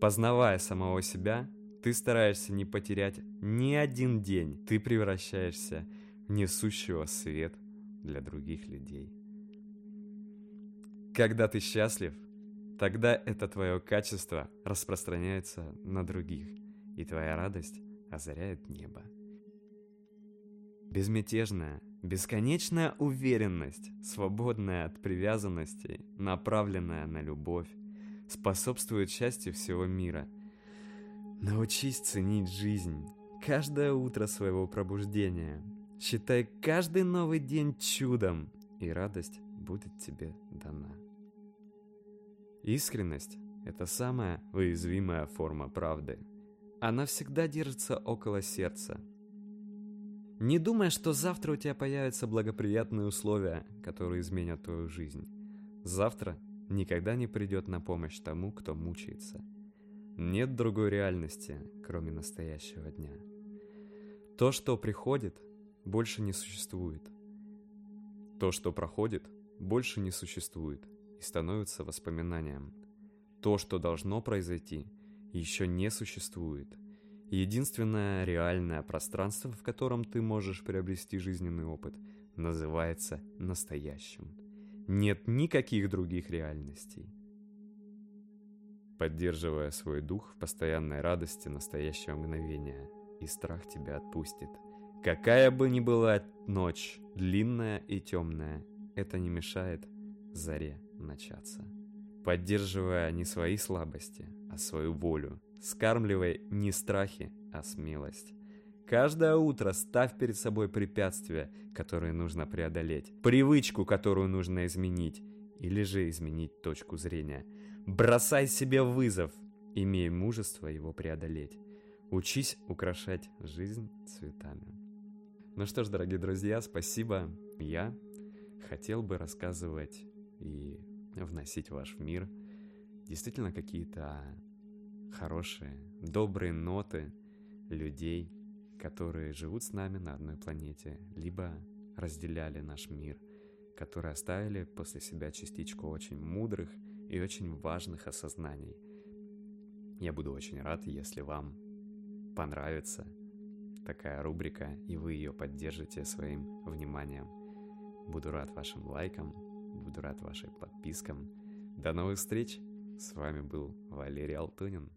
Познавая самого себя, ты стараешься не потерять ни один день. Ты превращаешься в несущего свет для других людей. Когда ты счастлив, тогда это твое качество распространяется на других, и твоя радость озаряет небо. Безмятежная, бесконечная уверенность, свободная от привязанностей, направленная на любовь, способствует счастью всего мира. Научись ценить жизнь, каждое утро своего пробуждения. Считай каждый новый день чудом, и радость будет тебе дана. Искренность – это самая уязвимая форма правды. Она всегда держится около сердца. Не думай, что завтра у тебя появятся благоприятные условия, которые изменят твою жизнь. Завтра никогда не придет на помощь тому, кто мучается. Нет другой реальности, кроме настоящего дня. То, что приходит, больше не существует. То, что проходит, больше не существует и становится воспоминанием. То, что должно произойти, еще не существует. Единственное реальное пространство, в котором ты можешь приобрести жизненный опыт, называется настоящим. Нет никаких других реальностей. Поддерживая свой дух в постоянной радости настоящего мгновения, и страх тебя отпустит. Какая бы ни была ночь, длинная и темная, это не мешает заре начаться. Поддерживая не свои слабости, а свою волю, скармливай не страхи, а смелость. Каждое утро ставь перед собой препятствия, которые нужно преодолеть, привычку, которую нужно изменить, или же изменить точку зрения. Бросай себе вызов, имей мужество его преодолеть. Учись украшать жизнь цветами. Ну что ж, дорогие друзья, спасибо. Я хотел бы рассказывать и вносить в ваш мир действительно какие-то хорошие, добрые ноты людей, которые живут с нами на одной планете, либо разделяли наш мир, которые оставили после себя частичку очень мудрых и очень важных осознаний. Я буду очень рад, если вам понравится такая рубрика, и вы ее поддержите своим вниманием. Буду рад вашим лайкам, буду рад вашим подпискам. До новых встреч! С вами был Валерий Алтунин.